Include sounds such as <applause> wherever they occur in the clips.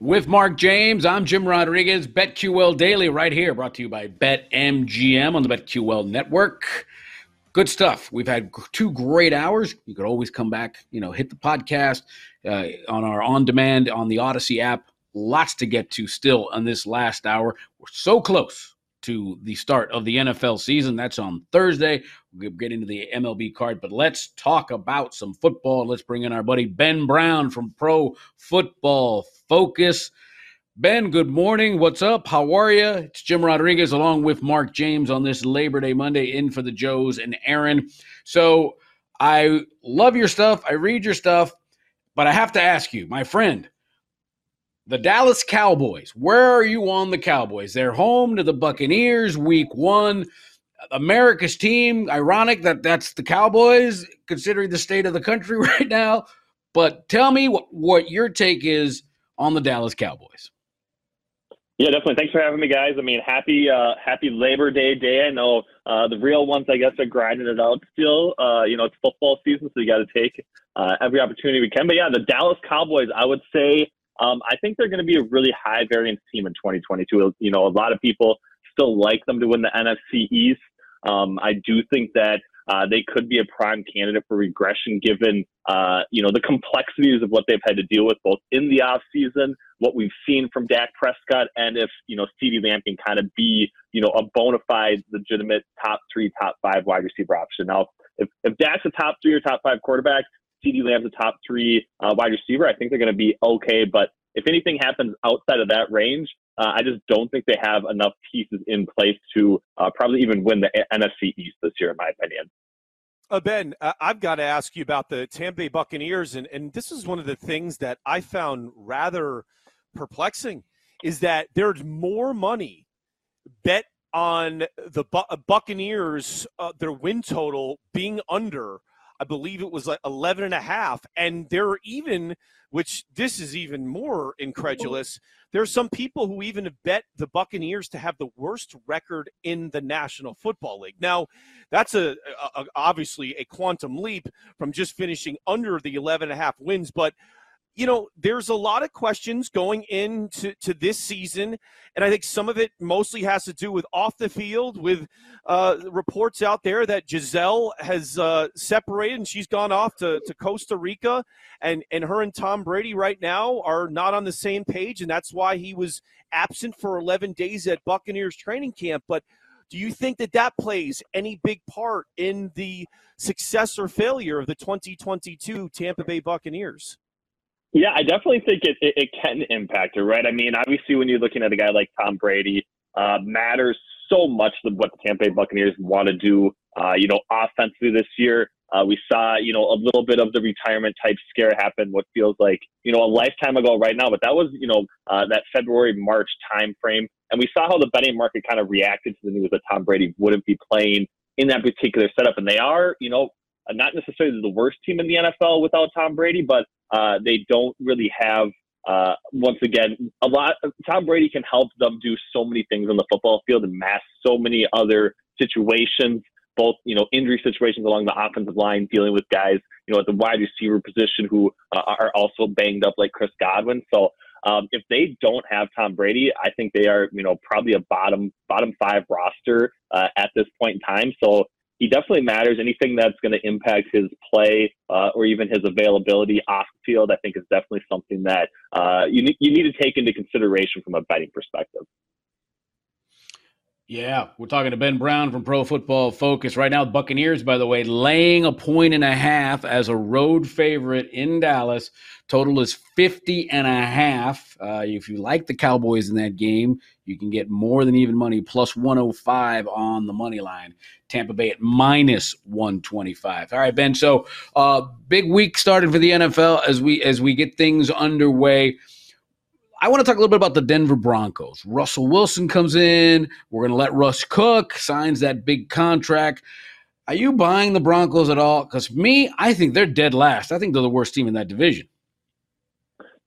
With Mark James, I'm Jim Rodriguez. BetQL Daily right here, brought to you by BetMGM on the BetQL network. Good stuff. We've had two great hours. You could always come back, you know, hit the podcast uh, on our on demand on the Odyssey app. Lots to get to still on this last hour. We're so close to the start of the NFL season. That's on Thursday. We'll get into the MLB card, but let's talk about some football. Let's bring in our buddy Ben Brown from Pro Football Focus. Ben, good morning. What's up? How are you? It's Jim Rodriguez along with Mark James on this Labor Day Monday in for the Joes and Aaron. So I love your stuff. I read your stuff, but I have to ask you, my friend, the Dallas Cowboys. Where are you on the Cowboys? They're home to the Buccaneers week one. America's team. Ironic that that's the Cowboys, considering the state of the country <laughs> right now. But tell me what, what your take is on the Dallas Cowboys. Yeah, definitely. Thanks for having me, guys. I mean, happy uh, happy Labor Day day. I know uh, the real ones, I guess, are grinding it out still. Uh, you know, it's football season, so you got to take uh, every opportunity we can. But yeah, the Dallas Cowboys, I would say um, I think they're going to be a really high variance team in 2022. You know, a lot of people still like them to win the NFC East. Um, I do think that uh, they could be a prime candidate for regression given, uh, you know, the complexities of what they've had to deal with both in the offseason, what we've seen from Dak Prescott, and if, you know, CeeDee Lamb can kind of be, you know, a bona fide, legitimate top three, top five wide receiver option. Now, if, if Dak's a top three or top five quarterback, CeeDee Lamb's a top three uh, wide receiver. I think they're going to be okay. But if anything happens outside of that range, uh, I just don't think they have enough pieces in place to uh, probably even win the NFC East this year, in my opinion. Uh, ben, uh, I've got to ask you about the Tampa Bay Buccaneers, and, and this is one of the things that I found rather perplexing is that there's more money bet on the Bu- Buccaneers, uh, their win total being under I believe it was like 11 and a half. And there are even, which this is even more incredulous, there are some people who even bet the Buccaneers to have the worst record in the National Football League. Now, that's a, a obviously a quantum leap from just finishing under the 11 and a half wins, but – you know, there's a lot of questions going into to this season, and I think some of it mostly has to do with off the field, with uh, reports out there that Gisele has uh, separated and she's gone off to, to Costa Rica, and and her and Tom Brady right now are not on the same page, and that's why he was absent for 11 days at Buccaneers training camp. But do you think that that plays any big part in the success or failure of the 2022 Tampa Bay Buccaneers? Yeah, I definitely think it, it, it, can impact it, right? I mean, obviously, when you're looking at a guy like Tom Brady, uh, matters so much what the Tampa Bay Buccaneers want to do, uh, you know, offensively this year. Uh, we saw, you know, a little bit of the retirement type scare happen, what feels like, you know, a lifetime ago right now, but that was, you know, uh, that February, March timeframe. And we saw how the betting market kind of reacted to the news that Tom Brady wouldn't be playing in that particular setup. And they are, you know, not necessarily the worst team in the NFL without Tom Brady, but uh, they don't really have. Uh, once again, a lot. Tom Brady can help them do so many things on the football field and mask so many other situations, both you know injury situations along the offensive line, dealing with guys you know at the wide receiver position who uh, are also banged up like Chris Godwin. So um, if they don't have Tom Brady, I think they are, you know, probably a bottom bottom five roster uh, at this point in time. So he definitely matters. Anything that's going to impact his play uh, or even his availability off the field, I think is definitely something that uh, you, need, you need to take into consideration from a betting perspective. Yeah, we're talking to Ben Brown from Pro Football Focus. Right now, Buccaneers, by the way, laying a point and a half as a road favorite in Dallas. Total is 50 and a half. Uh, if you like the Cowboys in that game, you can get more than even money, plus 105 on the money line. Tampa Bay at minus 125. All right, Ben. So, uh, big week started for the NFL as we as we get things underway. I want to talk a little bit about the Denver Broncos. Russell Wilson comes in. We're going to let Russ cook, signs that big contract. Are you buying the Broncos at all? Because me, I think they're dead last. I think they're the worst team in that division.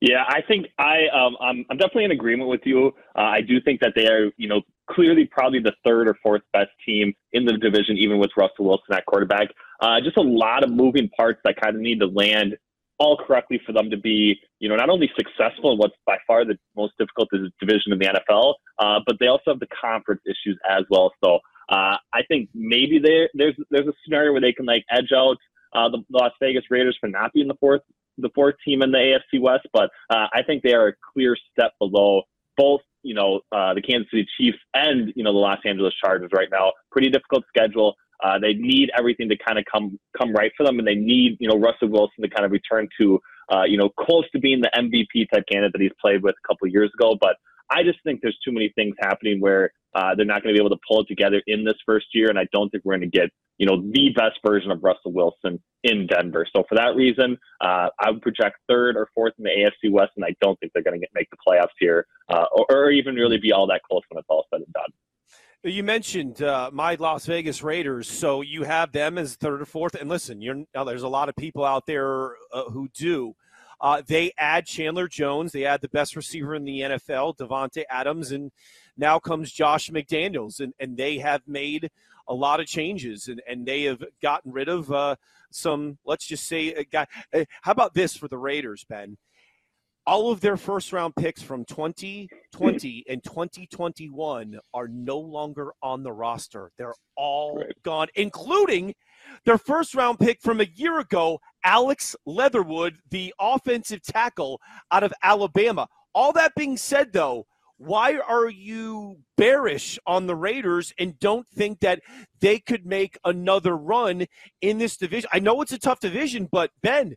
Yeah, I think I um, I'm, I'm definitely in agreement with you. Uh, I do think that they are, you know, clearly probably the third or fourth best team in the division, even with Russell Wilson at quarterback. Uh, just a lot of moving parts that kind of need to land all correctly for them to be, you know, not only successful in what's by far the most difficult division in the NFL, uh, but they also have the conference issues as well. So uh, I think maybe there, there's there's a scenario where they can like edge out uh, the Las Vegas Raiders for not being the fourth the fourth team in the AFC West, but uh, I think they are a clear step below both. You know, uh, the Kansas City Chiefs and you know the Los Angeles Chargers right now. Pretty difficult schedule. Uh, they need everything to kind of come come right for them, and they need you know Russell Wilson to kind of return to uh, you know close to being the MVP type candidate that he's played with a couple years ago. But I just think there's too many things happening where uh, they're not going to be able to pull it together in this first year, and I don't think we're going to get you know the best version of Russell Wilson in Denver. So for that reason, uh, I would project third or fourth in the AFC West, and I don't think they're going to make the playoffs here, uh, or, or even really be all that close when it's all said and done. You mentioned uh, my Las Vegas Raiders, so you have them as third or fourth. And listen, you're now there's a lot of people out there uh, who do. Uh, they add Chandler Jones, they add the best receiver in the NFL, Davante Adams, and now comes Josh McDaniels, and, and they have made a lot of changes, and, and they have gotten rid of uh, some. Let's just say, guy. Uh, how about this for the Raiders, Ben? All of their first round picks from 2020 and 2021 are no longer on the roster. They're all right. gone, including their first round pick from a year ago, Alex Leatherwood, the offensive tackle out of Alabama. All that being said, though, why are you bearish on the Raiders and don't think that they could make another run in this division? I know it's a tough division, but Ben,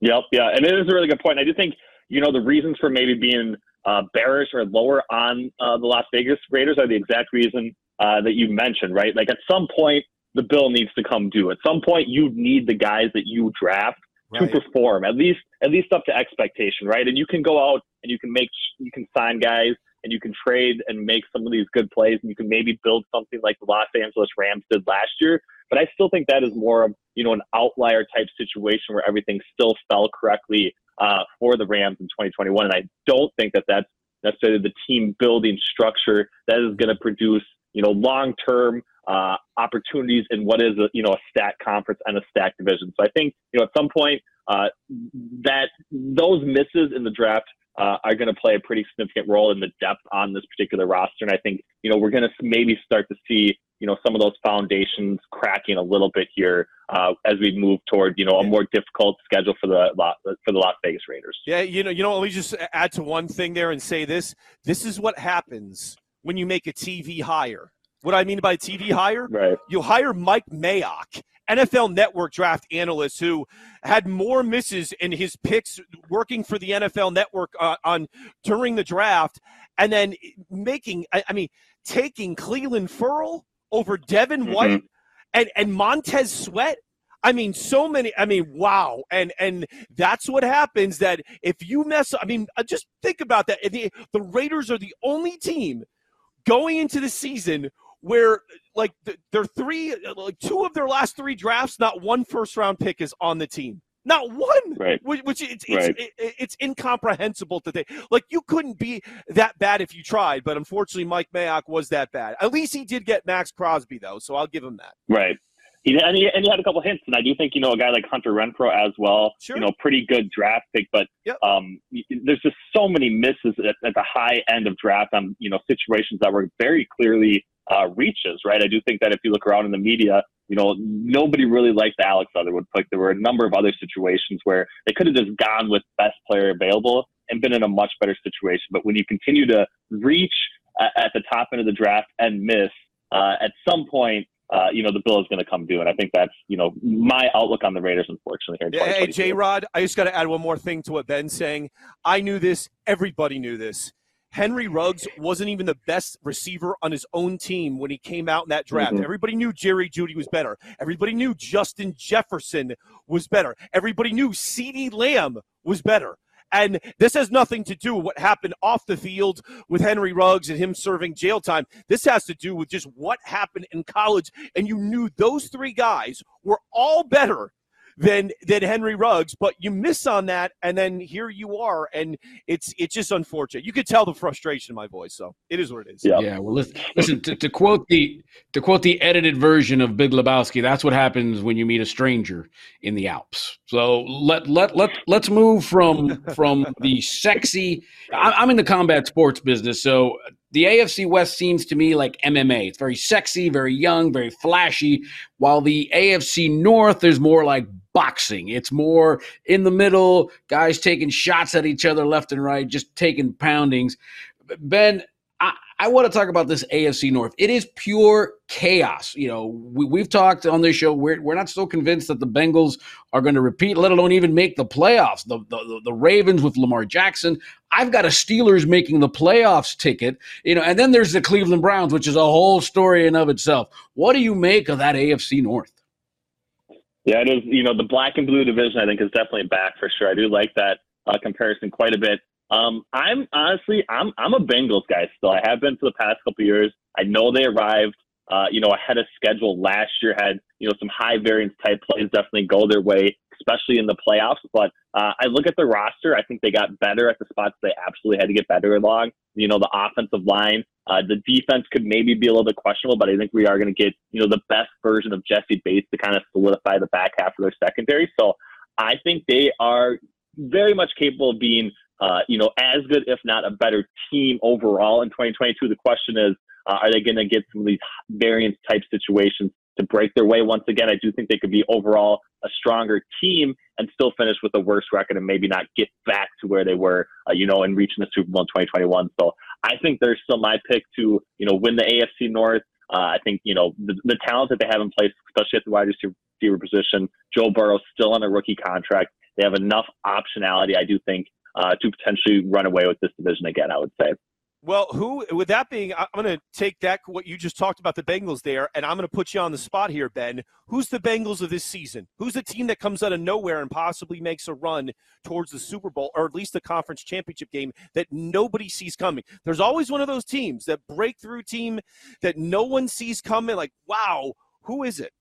Yep, yeah, and it is a really good point. I do think you know the reasons for maybe being uh, bearish or lower on uh, the Las Vegas Raiders are the exact reason uh, that you mentioned, right? Like at some point, the bill needs to come due. At some point, you need the guys that you draft right. to perform at least at least up to expectation, right? And you can go out and you can make you can sign guys and you can trade and make some of these good plays and you can maybe build something like the Los Angeles Rams did last year. But I still think that is more of you know an outlier type situation where everything still fell correctly uh, for the Rams in 2021, and I don't think that that's necessarily the team building structure that is going to produce you know long term uh, opportunities in what is a you know a stack conference and a stack division. So I think you know at some point uh, that those misses in the draft uh, are going to play a pretty significant role in the depth on this particular roster. And I think, you know, we're going to maybe start to see you know some of those foundations cracking a little bit here uh, as we move toward you know a more difficult schedule for the for the Las Vegas Raiders. Yeah, you know, you know, let me just add to one thing there and say this: this is what happens when you make a TV hire. What I mean by TV hire, right? You hire Mike Mayock, NFL Network draft analyst, who had more misses in his picks working for the NFL Network uh, on during the draft, and then making, I, I mean, taking Clelin Ferrell over Devin mm-hmm. White and and Montez Sweat. I mean, so many. I mean, wow. And and that's what happens. That if you mess, I mean, uh, just think about that. The, the Raiders are the only team going into the season where like their three, like two of their last three drafts, not one first round pick is on the team. Not one, right. which, which it's it's, right. it, it's incomprehensible to think. Like you couldn't be that bad if you tried, but unfortunately, Mike Mayock was that bad. At least he did get Maxx Crosby though, so I'll give him that. Right. He, and, he, and he had a couple hints, and I do think you know a guy like Hunter Renfrow as well. Sure. You know, pretty good draft pick, but yep. um, there's just so many misses at, at the high end of draft on you know situations that were very clearly uh, reaches. Right. I do think that if you look around in the media, you know, nobody really liked Alex Leatherwood pick. There were a number of other situations where they could have just gone with best player available and been in a much better situation. But when you continue to reach at the top end of the draft and miss, uh, at some point, uh, you know, the bill is going to come due. And I think that's, you know, my outlook on the Raiders, unfortunately. Here hey, J Rod, I just got to add one more thing to what Ben's saying. I knew this. Everybody knew this. Henry Ruggs wasn't even the best receiver on his own team when he came out in that draft. Mm-hmm. Everybody knew Jerry Jeudy was better. Everybody knew Justin Jefferson was better. Everybody knew CeeDee Lamb was better. And this has nothing to do with what happened off the field with Henry Ruggs and him serving jail time. This has to do with just what happened in college. And you knew those three guys were all better than than Henry Ruggs, but you miss on that, and then here you are, and it's it's just unfortunate. You could tell the frustration in my voice, so it is what it is. Yeah. Yeah. Well, listen. listen to, to quote the to quote the edited version of Big Lebowski. That's what happens when you meet a stranger in the Alps. So let let let let's move from from the sexy. I'm in the combat sports business, so the AFC West seems to me like MMA. It's very sexy, very young, very flashy. While the AFC North is more like boxing. It's more in the middle, guys taking shots at each other left and right, just taking poundings. Ben, I, want to talk about this AFC North. It is pure chaos. You know, we, have talked on this show. We're, we're not so convinced that the Bengals are going to repeat, let alone even make the playoffs. The, the, the Ravens with Lamar Jackson. I've got a Steelers making the playoffs ticket. You know, and then there's the Cleveland Browns, which is a whole story in of itself. What do you make of that AFC North? Yeah, it is. You know, the black and blue division, I think, is definitely back for sure. I do like that uh, comparison quite a bit. Um, I'm honestly, I'm I'm a Bengals guy still. I have been for the past couple years. I know they arrived, uh, you know, ahead of schedule last year. Had you know some high variance type plays definitely go their way, especially in the playoffs. But uh, I look at the roster. I think they got better at the spots they absolutely had to get better along. You know, the offensive line, uh, the defense could maybe be a little bit questionable, but I think we are going to get you know the best version of Jessie Bates to kind of solidify the back half of their secondary. So I think they are very much capable of being uh, you know, as good, if not a better team overall in 2022. The question is, uh, are they going to get some of these variance type situations to break their way once again? I do think they could be overall a stronger team and still finish with a worse record and maybe not get back to where they were, uh, you know, in reaching the Super Bowl in 2021. So I think they're still my pick to, you know, win the AFC North. Uh, I think, you know, the, the talent that they have in place, especially at the wide receiver position, Joe Burrow still on a rookie contract. They have enough optionality, I do think, uh, to potentially run away with this division again. I would say. Well, who with that being, I'm going to take that what you just talked about the Bengals there, and I'm going to put you on the spot here, Ben. Who's the Bengals of this season? Who's the team that comes out of nowhere and possibly makes a run towards the Super Bowl or at least the conference championship game that nobody sees coming? There's always one of those teams, that breakthrough team that no one sees coming. Like, wow, who is it?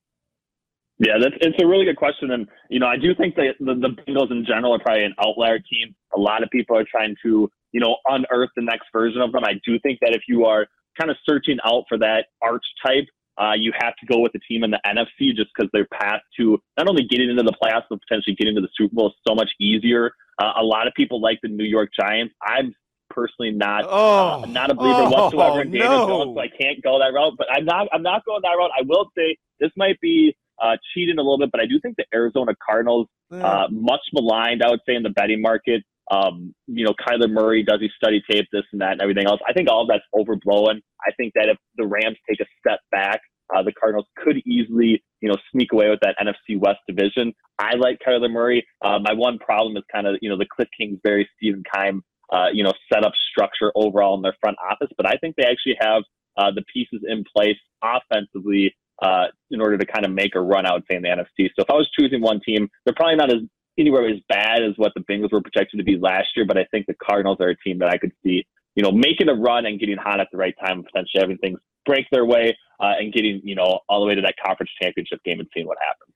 Yeah, that's it's a really good question, and you know I do think that the, the Bengals in general are probably an outlier team. A lot of people are trying to you know unearth the next version of them. I do think that if you are kind of searching out for that archetype, uh, you have to go with the team in the NFC just because their path to not only getting into the playoffs but potentially getting into the Super Bowl is so much easier. Uh, a lot of people like the New York Giants. I'm personally not oh, uh, not a believer oh, whatsoever in Daniel no. Jones, so I can't go that route. But I'm not I'm not going that route. I will say this might be uh, cheating a little bit, but I do think the Arizona Cardinals, uh, much maligned, I would say, in the betting market. Um, you know, Kyler Murray, does he study tape, this and that, and everything else? I think all of that's overblown. I think that if the Rams take a step back, uh, the Cardinals could easily, you know, sneak away with that NFC West division. I like Kyler Murray. Uh, my one problem is kind of, you know, the Cliff Kingsbury, Stephen Keim, uh, you know, setup structure overall in their front office. But I think they actually have uh, the pieces in place offensively uh, in order to kind of make a run out, say, in the NFC. So if I was choosing one team, they're probably not as anywhere as bad as what the Bengals were projected to be last year. But I think the Cardinals are a team that I could see, you know, making a run and getting hot at the right time, and potentially having things break their way uh, and getting, you know, all the way to that conference championship game and seeing what happens.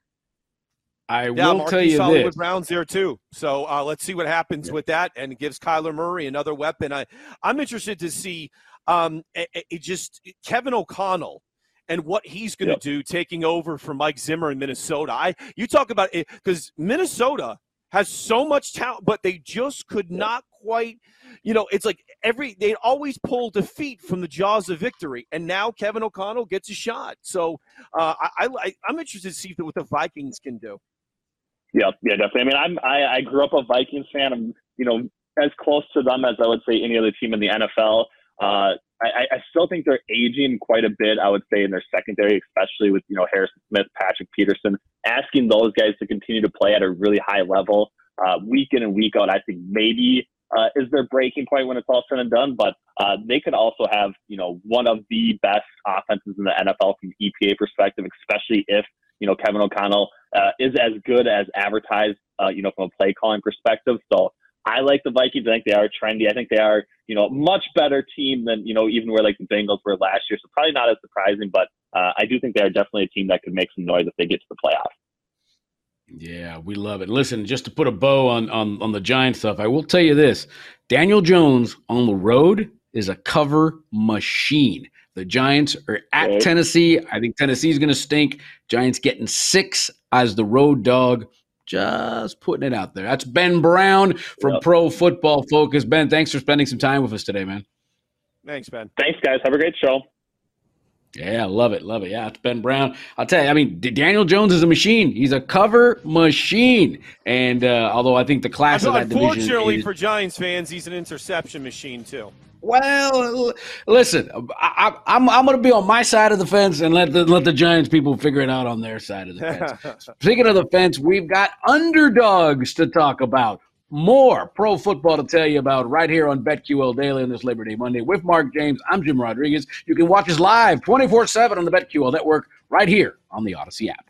I yeah, will Marquis tell you Hollywood this. Browns there too. So uh, let's see what happens yeah. with that, and gives Kyler Murray another weapon. I, I'm interested to see um, it, it just Kevin O'Connell and what he's going to yep. do taking over for Mike Zimmer in Minnesota. I you talk about it because Minnesota has so much talent, but they just could not quite. You know, it's like every they always pull defeat from the jaws of victory, and now Kevin O'Connell gets a shot. So uh, I, I I'm interested to see what the Vikings can do. Yeah, yeah, definitely. I mean, I'm I, I grew up a Vikings fan. I'm you know as close to them as I would say any other team in the NFL. Uh, I, I still think they're aging quite a bit. I would say in their secondary, especially with you know Harrison Smith, Patrick Peterson, asking those guys to continue to play at a really high level, uh, week in and week out. I think maybe uh, is their breaking point when it's all said and done. But uh, they could also have you know one of the best offenses in the NFL from EPA perspective, especially if you know Kevin O'Connell uh, is as good as advertised, uh, you know, from a play calling perspective. So I like the Vikings. I think they are trendy. I think they are, you know, much better team than you know even where like the Bengals were last year. So probably not as surprising, but uh, I do think they are definitely a team that could make some noise if they get to the playoffs. Yeah, we love it. Listen, just to put a bow on on on the Giant stuff, I will tell you this: Daniel Jones on the road is a cover machine. The Giants are at right. Tennessee. I think Tennessee is going to stink. Giants getting six as the road dog. Just putting it out there. That's Ben Brown from yep. Pro Football Focus. Ben, thanks for spending some time with us today, man. Thanks, Ben. Thanks, guys. Have a great show. Yeah, love it, love it. Yeah, it's Ben Brown. I'll tell you. I mean, Daniel Jones is a machine. He's a cover machine. And uh, although I think the class of that division, unfortunately for Giants fans, he's an interception machine too. Well, listen, I, am I'm, I'm going to be on my side of the fence and let the let the Giants people figure it out on their side of the fence. <laughs> Speaking of the fence, we've got underdogs to talk about. More pro football to tell you about right here on BetQL Daily on this Labor Day Monday with Mark James. I'm Jim Rodriguez. You can watch us live 24 7 on the BetQL network right here on the Odyssey app.